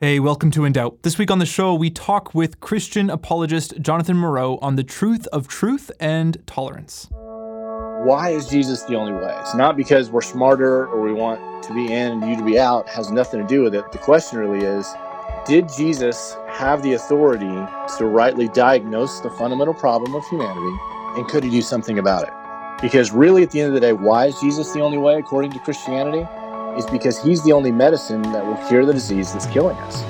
Hey, welcome to In Doubt. This week on the show, we talk with Christian apologist Jonathan Morrow on the truth of truth and tolerance. Why is Jesus the only way? It's not because we're smarter or we want to be in and you to be out, it has nothing to do with it. The question really is Did Jesus have the authority to rightly diagnose the fundamental problem of humanity and could he do something about it? Because really, at the end of the day, why is Jesus the only way according to Christianity? Is because he's the only medicine that will cure the disease that's killing us.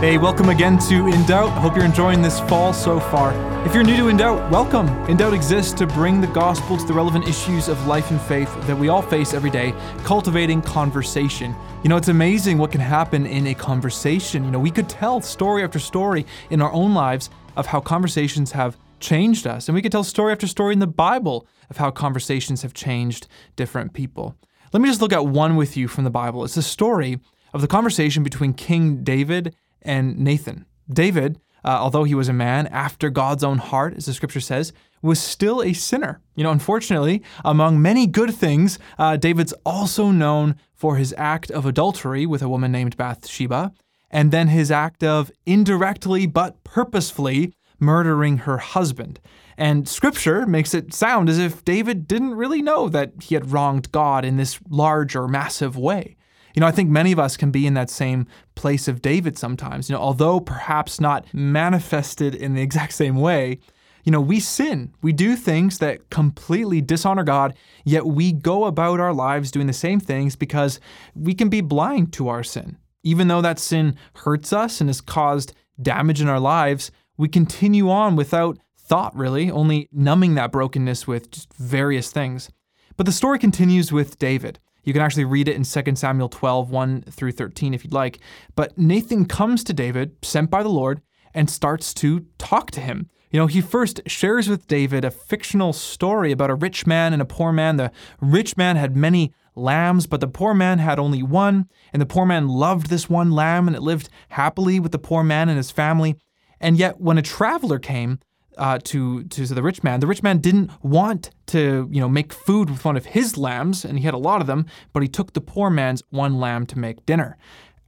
Hey, welcome again to In Doubt. Hope you're enjoying this fall so far. If you're new to In Doubt, welcome. In Doubt exists to bring the gospel to the relevant issues of life and faith that we all face every day, cultivating conversation. You know, it's amazing what can happen in a conversation. You know, we could tell story after story in our own lives of how conversations have changed us. And we could tell story after story in the Bible of how conversations have changed different people. Let me just look at one with you from the Bible. It's the story of the conversation between King David and Nathan. David, uh, although he was a man after God's own heart, as the scripture says, was still a sinner. You know, unfortunately, among many good things, uh, David's also known for his act of adultery with a woman named Bathsheba, and then his act of indirectly but purposefully murdering her husband. And scripture makes it sound as if David didn't really know that he had wronged God in this large or massive way. You know, I think many of us can be in that same place of David sometimes. You know, although perhaps not manifested in the exact same way, you know, we sin. We do things that completely dishonor God, yet we go about our lives doing the same things because we can be blind to our sin. Even though that sin hurts us and has caused damage in our lives, we continue on without thought, really, only numbing that brokenness with just various things. But the story continues with David. You can actually read it in 2 Samuel 12, 1 through 13 if you'd like. But Nathan comes to David, sent by the Lord, and starts to talk to him. You know, he first shares with David a fictional story about a rich man and a poor man. The rich man had many lambs, but the poor man had only one, and the poor man loved this one lamb, and it lived happily with the poor man and his family. And yet, when a traveler came uh, to to the rich man, the rich man didn't want to you know make food with one of his lambs, and he had a lot of them, but he took the poor man's one lamb to make dinner.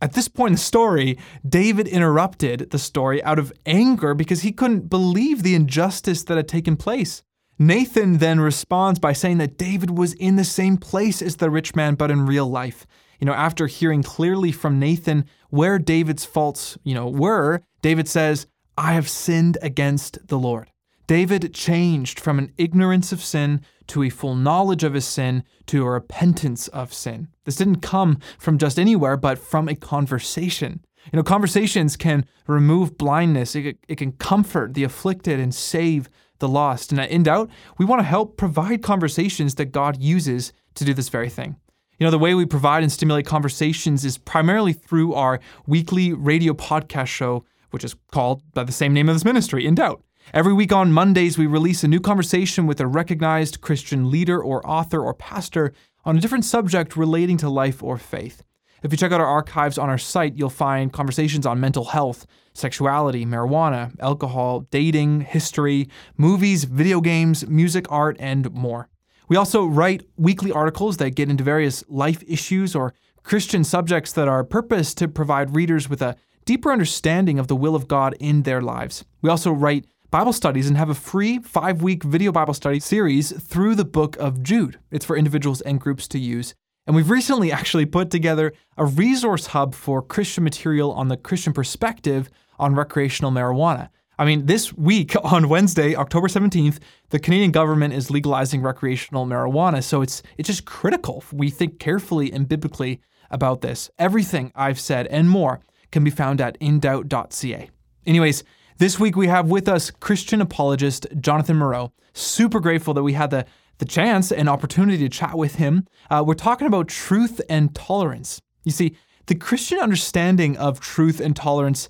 At this point in the story, David interrupted the story out of anger because he couldn't believe the injustice that had taken place. Nathan then responds by saying that David was in the same place as the rich man, but in real life. You know, after hearing clearly from Nathan where David's faults, you know, were, David says, I have sinned against the Lord. David changed from an ignorance of sin to a full knowledge of his sin to a repentance of sin. This didn't come from just anywhere, but from a conversation. You know, conversations can remove blindness, it, it can comfort the afflicted and save the lost. And in doubt, we want to help provide conversations that God uses to do this very thing. You know, the way we provide and stimulate conversations is primarily through our weekly radio podcast show, which is called by the same name of this ministry, In Doubt. Every week on Mondays, we release a new conversation with a recognized Christian leader or author or pastor on a different subject relating to life or faith. If you check out our archives on our site, you'll find conversations on mental health, sexuality, marijuana, alcohol, dating, history, movies, video games, music, art, and more. We also write weekly articles that get into various life issues or Christian subjects that are purposed to provide readers with a deeper understanding of the will of God in their lives. We also write Bible studies and have a free five week video Bible study series through the book of Jude. It's for individuals and groups to use. And we've recently actually put together a resource hub for Christian material on the Christian perspective on recreational marijuana. I mean, this week on Wednesday, October 17th, the Canadian government is legalizing recreational marijuana. So it's it's just critical we think carefully and biblically about this. Everything I've said and more can be found at indoubt.ca. Anyways, this week we have with us Christian apologist Jonathan Morrow. Super grateful that we had the, the chance and opportunity to chat with him. Uh, we're talking about truth and tolerance. You see, the Christian understanding of truth and tolerance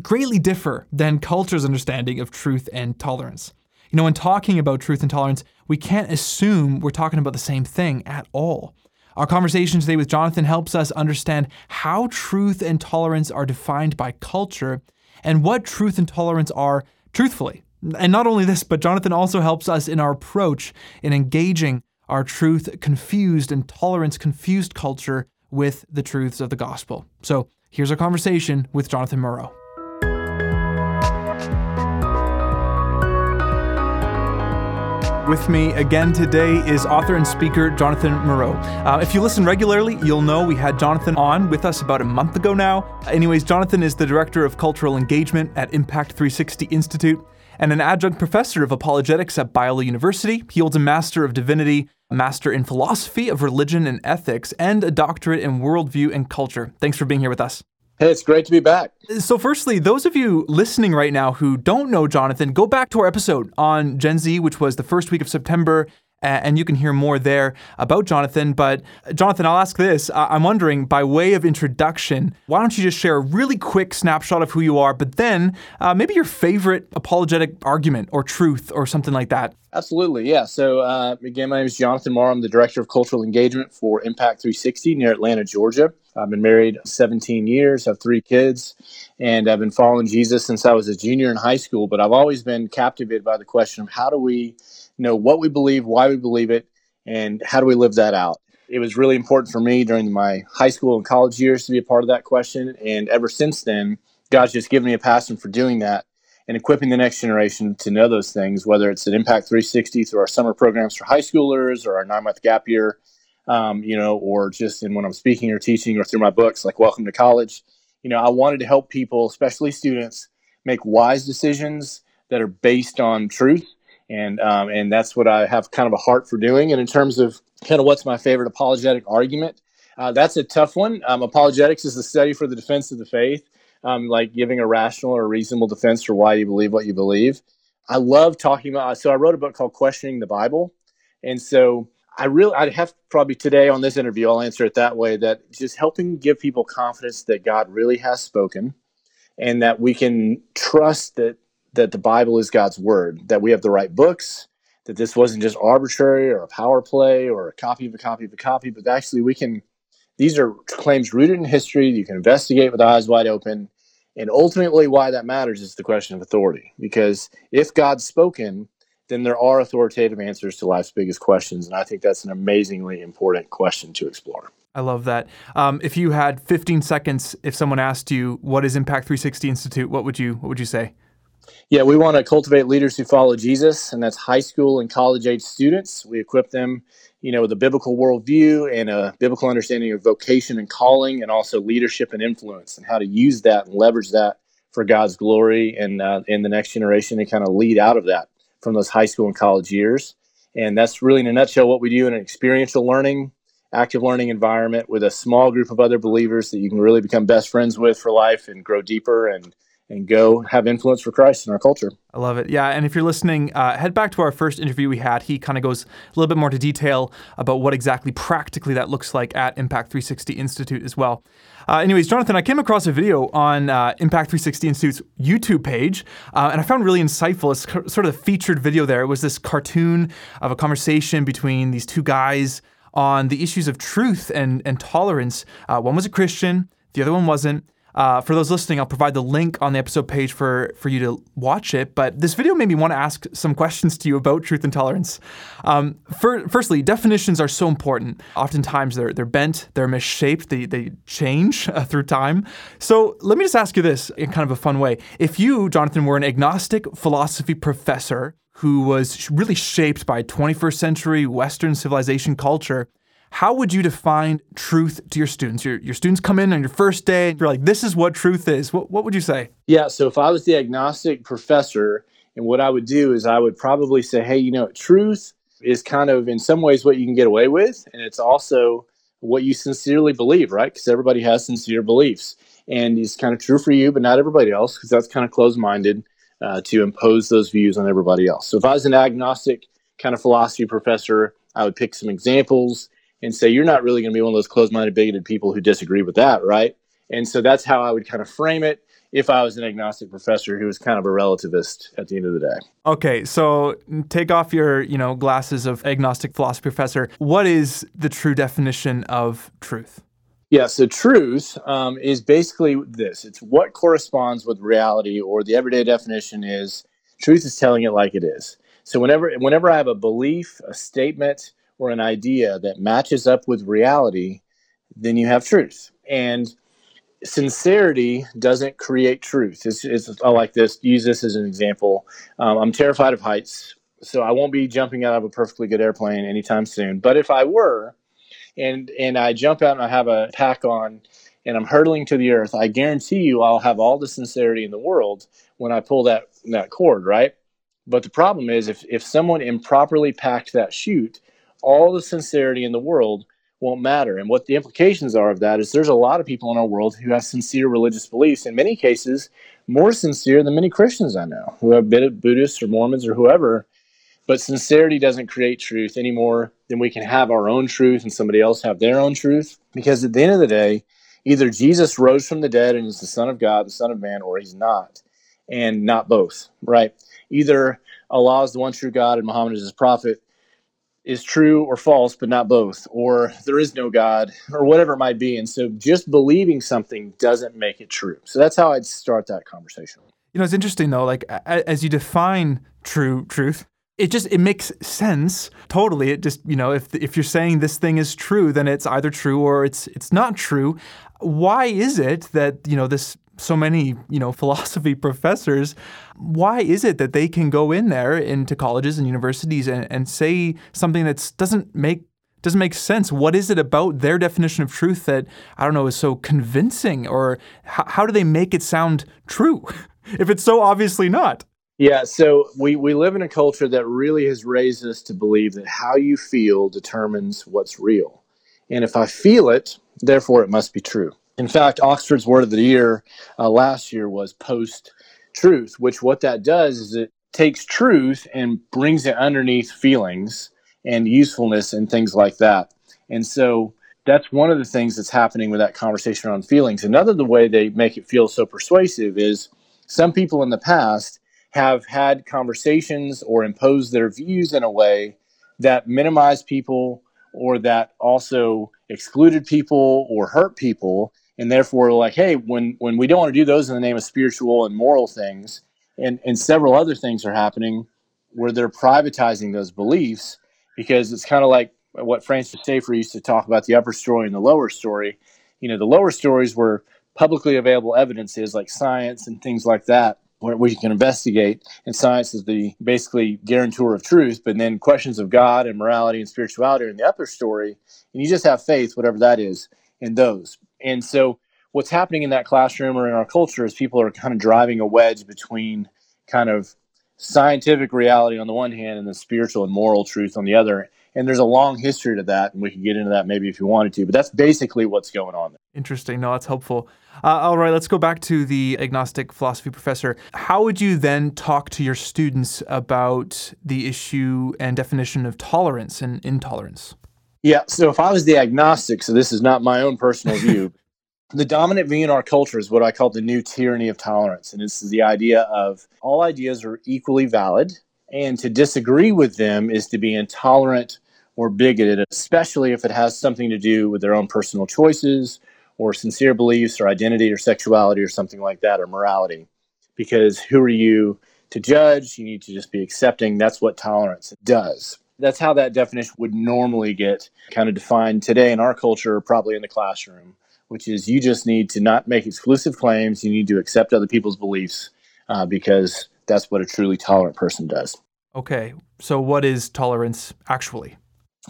greatly differ than culture's understanding of truth and tolerance. You know, when talking about truth and tolerance, we can't assume we're talking about the same thing at all. Our conversation today with Jonathan helps us understand how truth and tolerance are defined by culture and what truth and tolerance are truthfully. And not only this, but Jonathan also helps us in our approach in engaging our truth confused and tolerance confused culture with the truths of the gospel. So here's our conversation with Jonathan Morrow. With me again today is author and speaker Jonathan Morrow. Uh, if you listen regularly, you'll know we had Jonathan on with us about a month ago now. Anyways, Jonathan is the director of cultural engagement at Impact 360 Institute and an adjunct professor of apologetics at Biola University. He holds a Master of Divinity, a Master in Philosophy of Religion and Ethics, and a doctorate in Worldview and Culture. Thanks for being here with us. Hey, it's great to be back. So, firstly, those of you listening right now who don't know Jonathan, go back to our episode on Gen Z, which was the first week of September, and you can hear more there about Jonathan. But, Jonathan, I'll ask this. I'm wondering, by way of introduction, why don't you just share a really quick snapshot of who you are, but then uh, maybe your favorite apologetic argument or truth or something like that? Absolutely, yeah. So, uh, again, my name is Jonathan Morrow. I'm the Director of Cultural Engagement for Impact 360 near Atlanta, Georgia. I've been married 17 years, have three kids, and I've been following Jesus since I was a junior in high school. But I've always been captivated by the question of how do we know what we believe, why we believe it, and how do we live that out. It was really important for me during my high school and college years to be a part of that question. And ever since then, God's just given me a passion for doing that and equipping the next generation to know those things, whether it's at Impact 360 through our summer programs for high schoolers or our nine month gap year um, you know, or just in when I'm speaking or teaching or through my books like Welcome to College. You know, I wanted to help people, especially students, make wise decisions that are based on truth. And, um, and that's what I have kind of a heart for doing. And in terms of kind of what's my favorite apologetic argument, uh, that's a tough one. Um, apologetics is the study for the defense of the faith, um, like giving a rational or reasonable defense for why you believe what you believe. I love talking about. So I wrote a book called Questioning the Bible, and so I really, I'd have probably today on this interview, I'll answer it that way that just helping give people confidence that God really has spoken and that we can trust that, that the Bible is God's word, that we have the right books, that this wasn't just arbitrary or a power play or a copy of a copy of a copy, but actually we can, these are claims rooted in history. You can investigate with eyes wide open. And ultimately, why that matters is the question of authority. Because if God's spoken, then there are authoritative answers to life's biggest questions. And I think that's an amazingly important question to explore. I love that. Um, if you had 15 seconds, if someone asked you what is Impact 360 Institute, what would you what would you say? Yeah, we want to cultivate leaders who follow Jesus, and that's high school and college age students. We equip them, you know, with a biblical worldview and a biblical understanding of vocation and calling, and also leadership and influence, and how to use that and leverage that for God's glory and uh, in the next generation, and kind of lead out of that from those high school and college years. And that's really, in a nutshell, what we do in an experiential learning, active learning environment with a small group of other believers that you can really become best friends with for life and grow deeper and and go have influence for Christ in our culture. I love it. Yeah, and if you're listening, uh, head back to our first interview we had. He kind of goes a little bit more to detail about what exactly practically that looks like at Impact 360 Institute as well. Uh, anyways, Jonathan, I came across a video on uh, Impact 360 Institute's YouTube page, uh, and I found really insightful. It's sort of the featured video there. It was this cartoon of a conversation between these two guys on the issues of truth and, and tolerance. Uh, one was a Christian, the other one wasn't. Uh, for those listening, I'll provide the link on the episode page for, for you to watch it. But this video made me want to ask some questions to you about truth and tolerance. Um, for, firstly, definitions are so important. Oftentimes they're, they're bent, they're misshaped, they, they change uh, through time. So let me just ask you this in kind of a fun way. If you, Jonathan, were an agnostic philosophy professor who was really shaped by 21st century Western civilization culture, how would you define truth to your students? Your, your students come in on your first day, you're like, this is what truth is. What, what would you say? Yeah, so if I was the agnostic professor, and what I would do is I would probably say, hey, you know, truth is kind of in some ways what you can get away with, and it's also what you sincerely believe, right? Because everybody has sincere beliefs. And it's kind of true for you, but not everybody else, because that's kind of closed minded uh, to impose those views on everybody else. So if I was an agnostic kind of philosophy professor, I would pick some examples and say you're not really going to be one of those closed-minded bigoted people who disagree with that right? And so that's how i would kind of frame it if i was an agnostic professor who was kind of a relativist at the end of the day. Okay so take off your you know glasses of agnostic philosophy professor. What is the true definition of truth? Yeah, so truth um, is basically this. It's what corresponds with reality, or the everyday definition is truth is telling it like it is. So whenever whenever I have a belief, a statement, or an idea that matches up with reality, then you have truth. And sincerity doesn't create truth. It's, it's I like this. Use this as an example. Um, I'm terrified of heights, so I won't be jumping out of a perfectly good airplane anytime soon. But if I were, and and I jump out and I have a pack on, and I'm hurtling to the earth, I guarantee you I'll have all the sincerity in the world when I pull that that cord, right? But the problem is if if someone improperly packed that chute, all the sincerity in the world won't matter. And what the implications are of that is there's a lot of people in our world who have sincere religious beliefs, in many cases, more sincere than many Christians I know, who have been Buddhists or Mormons or whoever. But sincerity doesn't create truth any more than we can have our own truth and somebody else have their own truth. Because at the end of the day, either Jesus rose from the dead and is the Son of God, the Son of Man, or he's not, and not both, right? Either Allah is the one true God and Muhammad is his prophet, is true or false, but not both, or there is no God, or whatever it might be. And so just believing something doesn't make it true. So that's how I'd start that conversation. You know, it's interesting though, like as you define true truth, it just it makes sense totally it just you know if if you're saying this thing is true then it's either true or it's it's not true why is it that you know this so many, you know, philosophy professors, why is it that they can go in there into colleges and universities and, and say something that doesn't make doesn't make sense? What is it about their definition of truth that I don't know is so convincing, or how, how do they make it sound true if it's so obviously not? Yeah, so we, we live in a culture that really has raised us to believe that how you feel determines what's real. And if I feel it, therefore it must be true. In fact, Oxford's word of the year uh, last year was post truth, which what that does is it takes truth and brings it underneath feelings and usefulness and things like that. And so that's one of the things that's happening with that conversation around feelings. Another the way they make it feel so persuasive is some people in the past have had conversations or imposed their views in a way that minimized people or that also excluded people or hurt people and therefore like hey when when we don't want to do those in the name of spiritual and moral things and and several other things are happening where they're privatizing those beliefs because it's kind of like what francis schaeffer used to talk about the upper story and the lower story. You know the lower stories where publicly available evidence is like science and things like that where we can investigate and science is the basically guarantor of truth but then questions of god and morality and spirituality are in the upper story and you just have faith whatever that is in those and so what's happening in that classroom or in our culture is people are kind of driving a wedge between kind of scientific reality on the one hand and the spiritual and moral truth on the other. And there's a long history to that, and we can get into that maybe if you wanted to, but that's basically what's going on. There. Interesting. No, that's helpful. Uh, all right, let's go back to the agnostic philosophy professor. How would you then talk to your students about the issue and definition of tolerance and intolerance? Yeah. So if I was the agnostic, so this is not my own personal view, the dominant view in our culture is what I call the new tyranny of tolerance. And this is the idea of all ideas are equally valid, and to disagree with them is to be intolerant or bigoted, especially if it has something to do with their own personal choices or sincere beliefs or identity or sexuality or something like that or morality. Because who are you to judge? You need to just be accepting. That's what tolerance does that's how that definition would normally get kind of defined today in our culture, probably in the classroom, which is you just need to not make exclusive claims. You need to accept other people's beliefs uh, because that's what a truly tolerant person does. Okay. So, what is tolerance actually?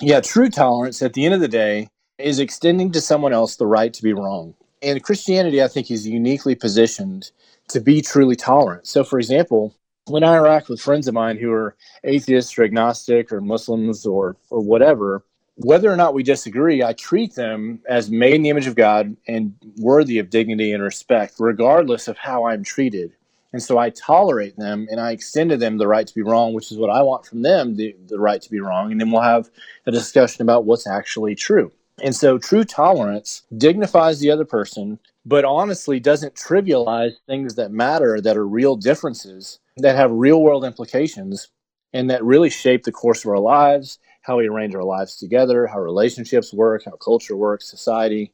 Yeah, true tolerance at the end of the day is extending to someone else the right to be wrong. And Christianity, I think, is uniquely positioned to be truly tolerant. So, for example, when I interact with friends of mine who are atheists or agnostic or Muslims or or whatever, whether or not we disagree, I treat them as made in the image of God and worthy of dignity and respect, regardless of how I'm treated. And so I tolerate them and I extend to them the right to be wrong, which is what I want from them, the, the right to be wrong. And then we'll have a discussion about what's actually true. And so true tolerance dignifies the other person, but honestly doesn't trivialize things that matter that are real differences that have real world implications and that really shape the course of our lives, how we arrange our lives together, how relationships work, how culture works, society,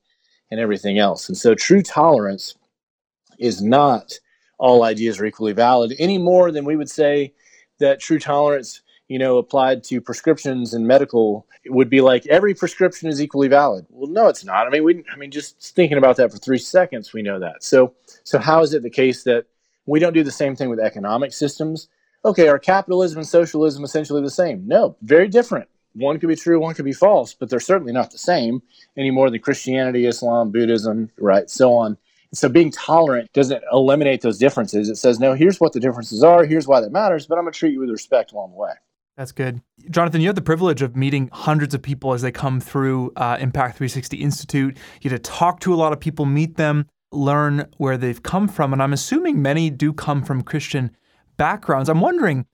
and everything else. And so true tolerance is not all ideas are equally valid any more than we would say that true tolerance you know, applied to prescriptions and medical it would be like every prescription is equally valid. Well, no, it's not. I mean, we, I mean, just thinking about that for three seconds, we know that. So, so how is it the case that we don't do the same thing with economic systems? Okay, are capitalism and socialism essentially the same? No, very different. One could be true, one could be false, but they're certainly not the same any more than Christianity, Islam, Buddhism, right, so on. So being tolerant doesn't eliminate those differences. It says, no, here's what the differences are, here's why that matters, but I'm going to treat you with respect along the way. That's good. Jonathan, you have the privilege of meeting hundreds of people as they come through uh, Impact 360 Institute. You get to talk to a lot of people, meet them, learn where they've come from. And I'm assuming many do come from Christian backgrounds. I'm wondering,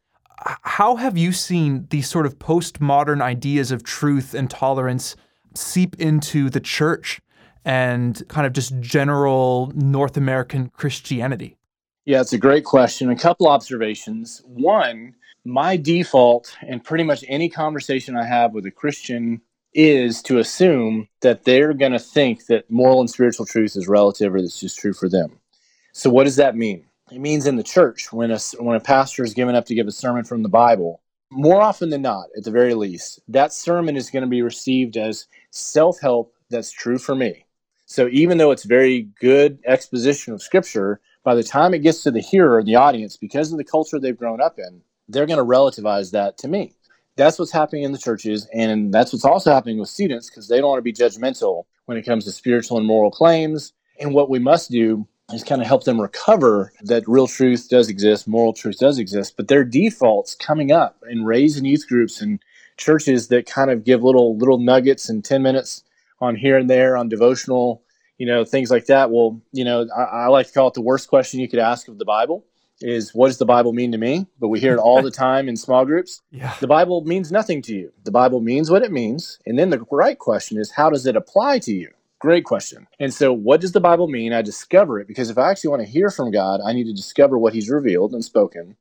how have you seen these sort of postmodern ideas of truth and tolerance seep into the church and kind of just general North American Christianity? Yeah, it's a great question. A couple observations. One, my default in pretty much any conversation I have with a Christian is to assume that they're going to think that moral and spiritual truth is relative or that's just true for them. So, what does that mean? It means in the church, when a, when a pastor is given up to give a sermon from the Bible, more often than not, at the very least, that sermon is going to be received as self help that's true for me. So, even though it's very good exposition of Scripture, by the time it gets to the hearer, the audience, because of the culture they've grown up in, they're going to relativize that to me. That's what's happening in the churches, and that's what's also happening with students because they don't want to be judgmental when it comes to spiritual and moral claims. And what we must do is kind of help them recover that real truth does exist, moral truth does exist, but their defaults coming up and raising youth groups and churches that kind of give little little nuggets and 10 minutes on here and there on devotional, you know, things like that. Well, you know, I, I like to call it the worst question you could ask of the Bible is what does the Bible mean to me? But we hear it all the time in small groups. Yeah. The Bible means nothing to you. The Bible means what it means. And then the right question is how does it apply to you? Great question. And so, what does the Bible mean? I discover it because if I actually want to hear from God, I need to discover what He's revealed and spoken.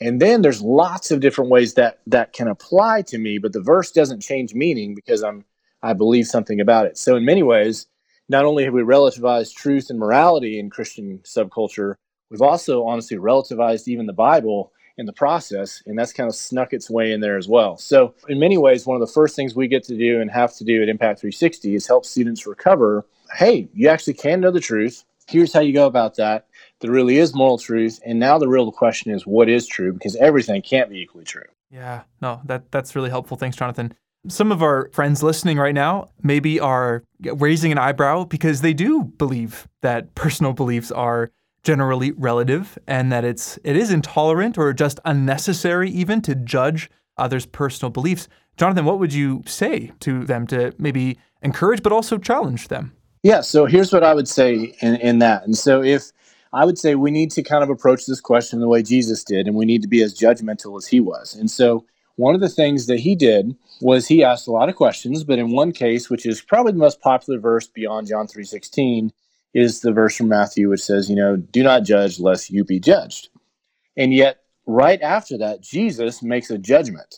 And then there's lots of different ways that that can apply to me, but the verse doesn't change meaning because I'm I believe something about it. So, in many ways, not only have we relativized truth and morality in Christian subculture, We've also honestly relativized even the Bible in the process, and that's kind of snuck its way in there as well. So, in many ways, one of the first things we get to do and have to do at Impact 360 is help students recover hey, you actually can know the truth. Here's how you go about that. There really is moral truth. And now the real question is what is true? Because everything can't be equally true. Yeah, no, that that's really helpful. Thanks, Jonathan. Some of our friends listening right now maybe are raising an eyebrow because they do believe that personal beliefs are generally relative and that it's it is intolerant or just unnecessary even to judge others' personal beliefs. Jonathan, what would you say to them to maybe encourage but also challenge them? Yeah, so here's what I would say in, in that. And so if I would say we need to kind of approach this question the way Jesus did, and we need to be as judgmental as he was. And so one of the things that he did was he asked a lot of questions, but in one case, which is probably the most popular verse beyond John 3:16, is the verse from Matthew which says, you know, do not judge lest you be judged. And yet, right after that, Jesus makes a judgment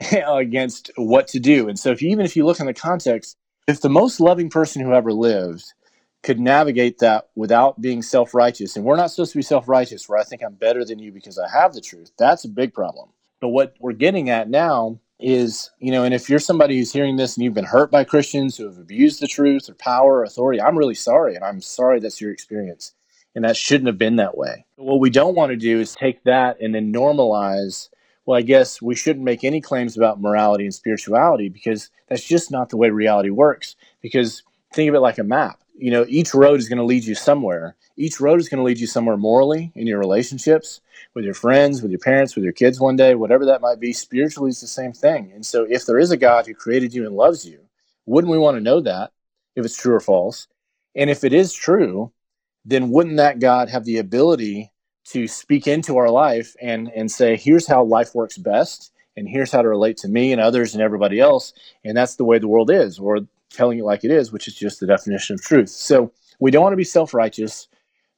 against what to do. And so, if you, even if you look in the context, if the most loving person who ever lived could navigate that without being self righteous, and we're not supposed to be self righteous, where I think I'm better than you because I have the truth, that's a big problem. But what we're getting at now is, you know, and if you're somebody who's hearing this and you've been hurt by Christians who have abused the truth or power or authority, I'm really sorry. And I'm sorry that's your experience. And that shouldn't have been that way. But what we don't want to do is take that and then normalize, well, I guess we shouldn't make any claims about morality and spirituality because that's just not the way reality works. Because think of it like a map. You know, each road is going to lead you somewhere. Each road is going to lead you somewhere morally in your relationships with your friends, with your parents, with your kids one day, whatever that might be, spiritually is the same thing. And so if there is a God who created you and loves you, wouldn't we want to know that if it's true or false? And if it is true, then wouldn't that God have the ability to speak into our life and, and say, here's how life works best, and here's how to relate to me and others and everybody else, and that's the way the world is, or telling it like it is, which is just the definition of truth. So we don't want to be self righteous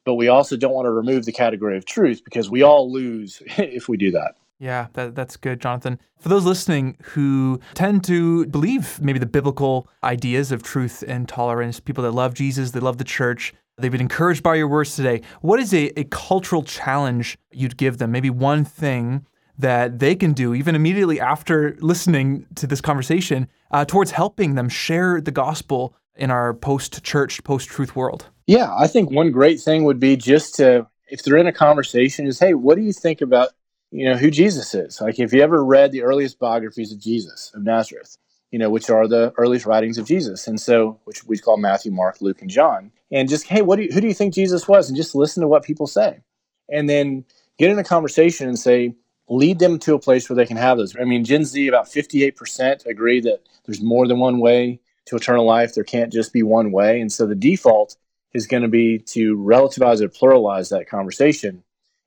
but we also don't want to remove the category of truth because we all lose if we do that. Yeah, that, that's good, Jonathan. For those listening who tend to believe maybe the biblical ideas of truth and tolerance, people that love Jesus, they love the church, they've been encouraged by your words today, what is a, a cultural challenge you'd give them? Maybe one thing that they can do, even immediately after listening to this conversation, uh, towards helping them share the gospel in our post church, post truth world? Yeah, I think one great thing would be just to, if they're in a conversation, is hey, what do you think about, you know, who Jesus is? Like, if you ever read the earliest biographies of Jesus of Nazareth, you know, which are the earliest writings of Jesus, and so which we call Matthew, Mark, Luke, and John, and just hey, what do you, who do you think Jesus was, and just listen to what people say, and then get in a conversation and say, lead them to a place where they can have those. I mean, Gen Z, about 58% agree that there's more than one way to eternal life. There can't just be one way. And so the default is going to be to relativize or pluralize that conversation.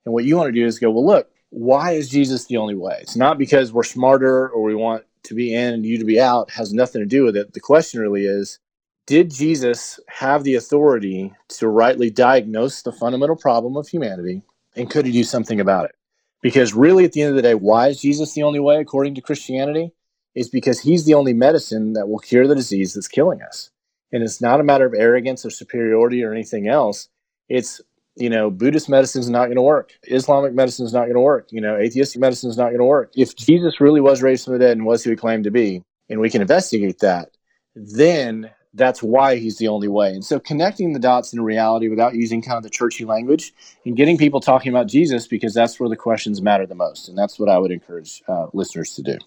And what you want to do is go, well, look, why is Jesus the only way? It's not because we're smarter or we want to be in and you to be out, it has nothing to do with it. The question really is, did Jesus have the authority to rightly diagnose the fundamental problem of humanity and could he do something about it? Because really, at the end of the day, why is Jesus the only way according to Christianity? Is because he's the only medicine that will cure the disease that's killing us. And it's not a matter of arrogance or superiority or anything else. It's, you know, Buddhist medicine is not going to work. Islamic medicine is not going to work. You know, atheistic medicine is not going to work. If Jesus really was raised from the dead and was who he claimed to be, and we can investigate that, then that's why he's the only way. And so connecting the dots in reality without using kind of the churchy language and getting people talking about Jesus because that's where the questions matter the most. And that's what I would encourage uh, listeners to do.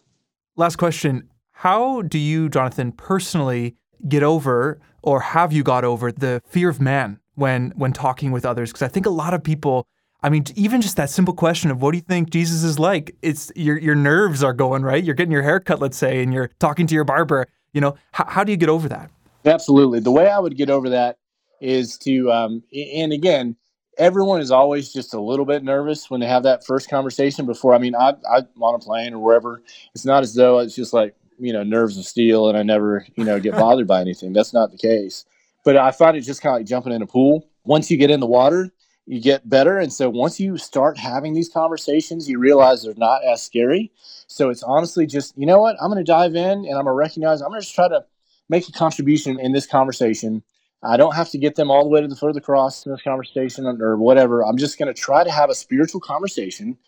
Last question. How do you, Jonathan, personally get over or have you got over the fear of man when when talking with others? Because I think a lot of people I mean, even just that simple question of what do you think Jesus is like? It's your your nerves are going right. You're getting your hair cut, let's say, and you're talking to your barber. You know, how, how do you get over that? Absolutely. The way I would get over that is to, um, and again, everyone is always just a little bit nervous when they have that first conversation before. I mean, I, I'm on a plane or wherever. It's not as though it's just like, you know, nerves of steel and I never, you know, get bothered by anything. That's not the case. But I find it just kind of like jumping in a pool. Once you get in the water, you get better. And so once you start having these conversations, you realize they're not as scary. So it's honestly just, you know what? I'm going to dive in and I'm going to recognize, I'm going to just try to make a contribution in this conversation. I don't have to get them all the way to the foot of the cross in this conversation or whatever. I'm just going to try to have a spiritual conversation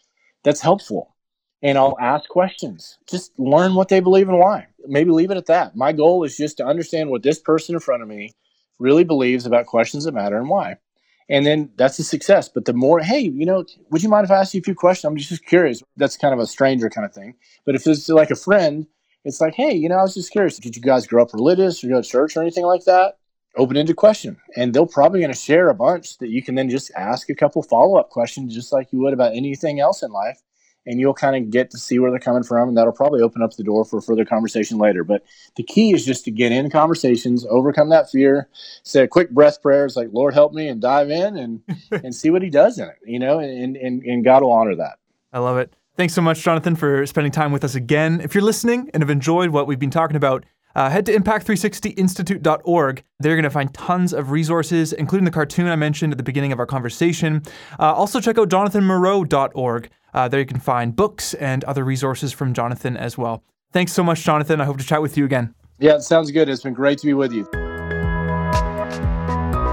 that's helpful. And I'll ask questions. Just learn what they believe and why. Maybe leave it at that. My goal is just to understand what this person in front of me really believes about questions that matter and why. And then that's a success. But the more, hey, you know, would you mind if I ask you a few questions? I'm just curious. That's kind of a stranger kind of thing. But if it's like a friend, it's like, hey, you know, I was just curious. Did you guys grow up religious or go to church or anything like that? Open ended question. And they're probably going to share a bunch that you can then just ask a couple follow up questions, just like you would about anything else in life. And you'll kind of get to see where they're coming from. And that'll probably open up the door for further conversation later. But the key is just to get in conversations, overcome that fear, say a quick breath prayer. It's like, Lord, help me, and dive in and, and see what He does in it, you know, and, and, and God will honor that. I love it. Thanks so much, Jonathan, for spending time with us again. If you're listening and have enjoyed what we've been talking about, uh, head to impact360institute.org. There you're going to find tons of resources, including the cartoon I mentioned at the beginning of our conversation. Uh, also, check out jonathanmorrow.org. Uh, there you can find books and other resources from Jonathan as well. Thanks so much, Jonathan. I hope to chat with you again. Yeah, it sounds good. It's been great to be with you.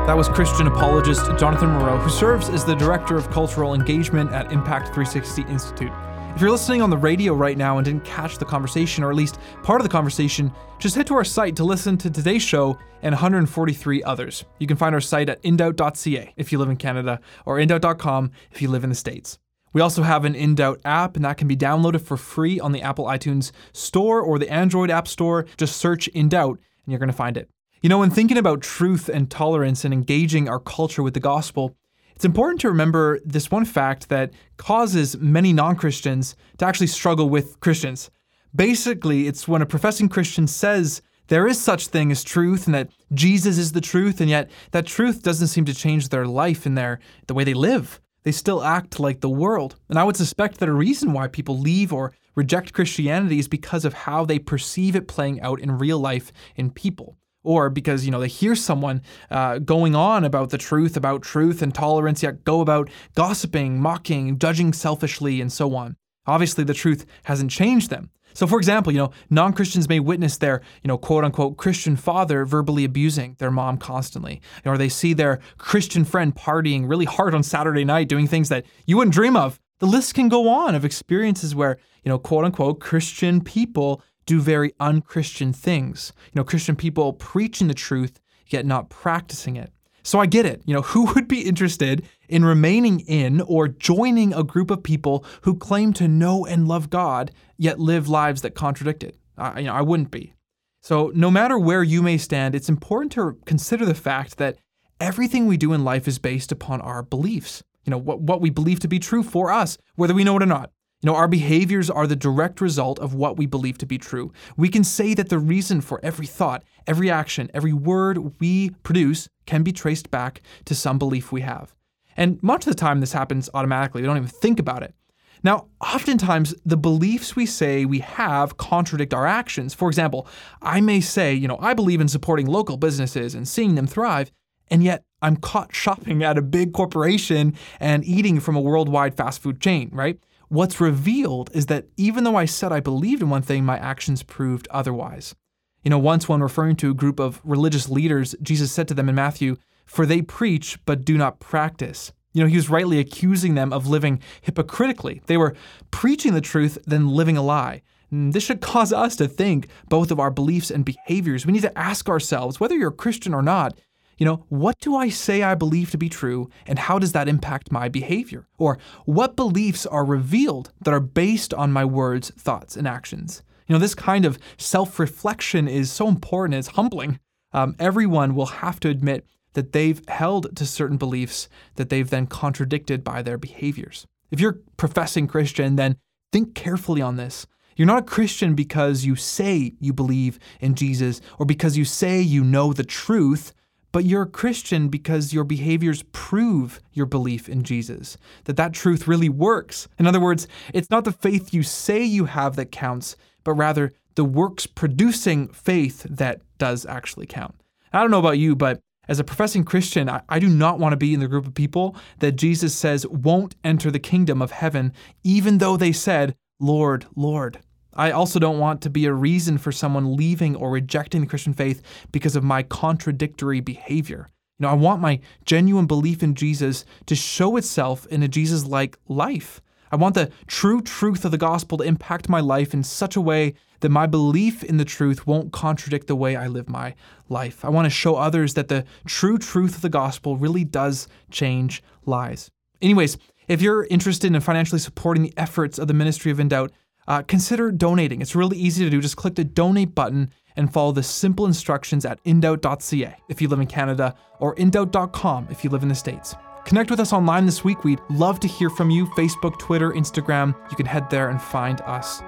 That was Christian apologist Jonathan Morrow, who serves as the Director of Cultural Engagement at Impact 360 Institute. If you're listening on the radio right now and didn't catch the conversation, or at least part of the conversation, just head to our site to listen to today's show and 143 others. You can find our site at indoubt.ca if you live in Canada, or indoubt.com if you live in the States. We also have an InDoubt app, and that can be downloaded for free on the Apple iTunes Store or the Android App Store. Just search InDoubt, and you're going to find it. You know, when thinking about truth and tolerance and engaging our culture with the gospel, it's important to remember this one fact that causes many non Christians to actually struggle with Christians. Basically, it's when a professing Christian says there is such thing as truth and that Jesus is the truth, and yet that truth doesn't seem to change their life and their the way they live. They still act like the world. And I would suspect that a reason why people leave or reject Christianity is because of how they perceive it playing out in real life in people or because you know they hear someone uh, going on about the truth about truth and tolerance yet go about gossiping mocking judging selfishly and so on. Obviously the truth hasn't changed them. So for example you know non-christians may witness their you know quote unquote christian father verbally abusing their mom constantly or they see their christian friend partying really hard on saturday night doing things that you wouldn't dream of. The list can go on of experiences where, you know, quote unquote, Christian people do very unchristian things. You know, Christian people preaching the truth, yet not practicing it. So I get it. You know, who would be interested in remaining in or joining a group of people who claim to know and love God, yet live lives that contradict it? I, you know, I wouldn't be. So no matter where you may stand, it's important to consider the fact that everything we do in life is based upon our beliefs. You know, what, what we believe to be true for us, whether we know it or not. You know, our behaviors are the direct result of what we believe to be true. We can say that the reason for every thought, every action, every word we produce can be traced back to some belief we have. And much of the time, this happens automatically. We don't even think about it. Now, oftentimes, the beliefs we say we have contradict our actions. For example, I may say, you know, I believe in supporting local businesses and seeing them thrive, and yet I'm caught shopping at a big corporation and eating from a worldwide fast food chain, right? What's revealed is that even though I said I believed in one thing, my actions proved otherwise. You know, once when referring to a group of religious leaders, Jesus said to them in Matthew, For they preach, but do not practice. You know, he was rightly accusing them of living hypocritically. They were preaching the truth, then living a lie. And this should cause us to think both of our beliefs and behaviors. We need to ask ourselves, whether you're a Christian or not, you know, what do I say I believe to be true, and how does that impact my behavior? Or what beliefs are revealed that are based on my words, thoughts, and actions? You know, this kind of self reflection is so important, it's humbling. Um, everyone will have to admit that they've held to certain beliefs that they've then contradicted by their behaviors. If you're professing Christian, then think carefully on this. You're not a Christian because you say you believe in Jesus or because you say you know the truth but you're a Christian because your behaviors prove your belief in Jesus, that that truth really works. In other words, it's not the faith you say you have that counts, but rather the works producing faith that does actually count. I don't know about you, but as a professing Christian, I, I, do not want to be in the group of people that Jesus says won't enter the kingdom of heaven, even though they said, Lord, Lord. I also don't want to be a reason for someone leaving or rejecting the Christian faith because of my contradictory behavior. You know, I want my genuine belief in Jesus to show itself in a Jesus like life. I want the true truth of the gospel to impact my life in such a way that my belief in the truth won't contradict the way I live my life. I want to show others that the true truth of the gospel really does change lives. Anyways, if you're interested in financially supporting the efforts of the Ministry of In Doubt, uh, consider donating. It's really easy to do. Just click the donate button and follow the simple instructions at indoubt.ca if you live in Canada or indoubt.com if you live in the States. Connect with us online this week. We'd love to hear from you. Facebook, Twitter, Instagram. You can head there and find us.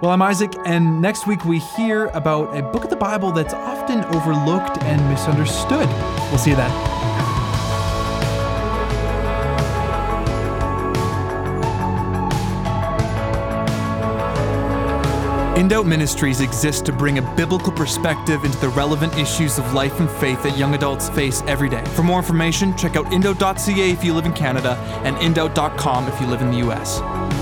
Well, I'm Isaac, and next week we hear about a book of the Bible that's often overlooked and misunderstood. We'll see you then. In Ministries exists to bring a biblical perspective into the relevant issues of life and faith that young adults face every day. For more information, check out indoubt.ca if you live in Canada and indoubt.com if you live in the US.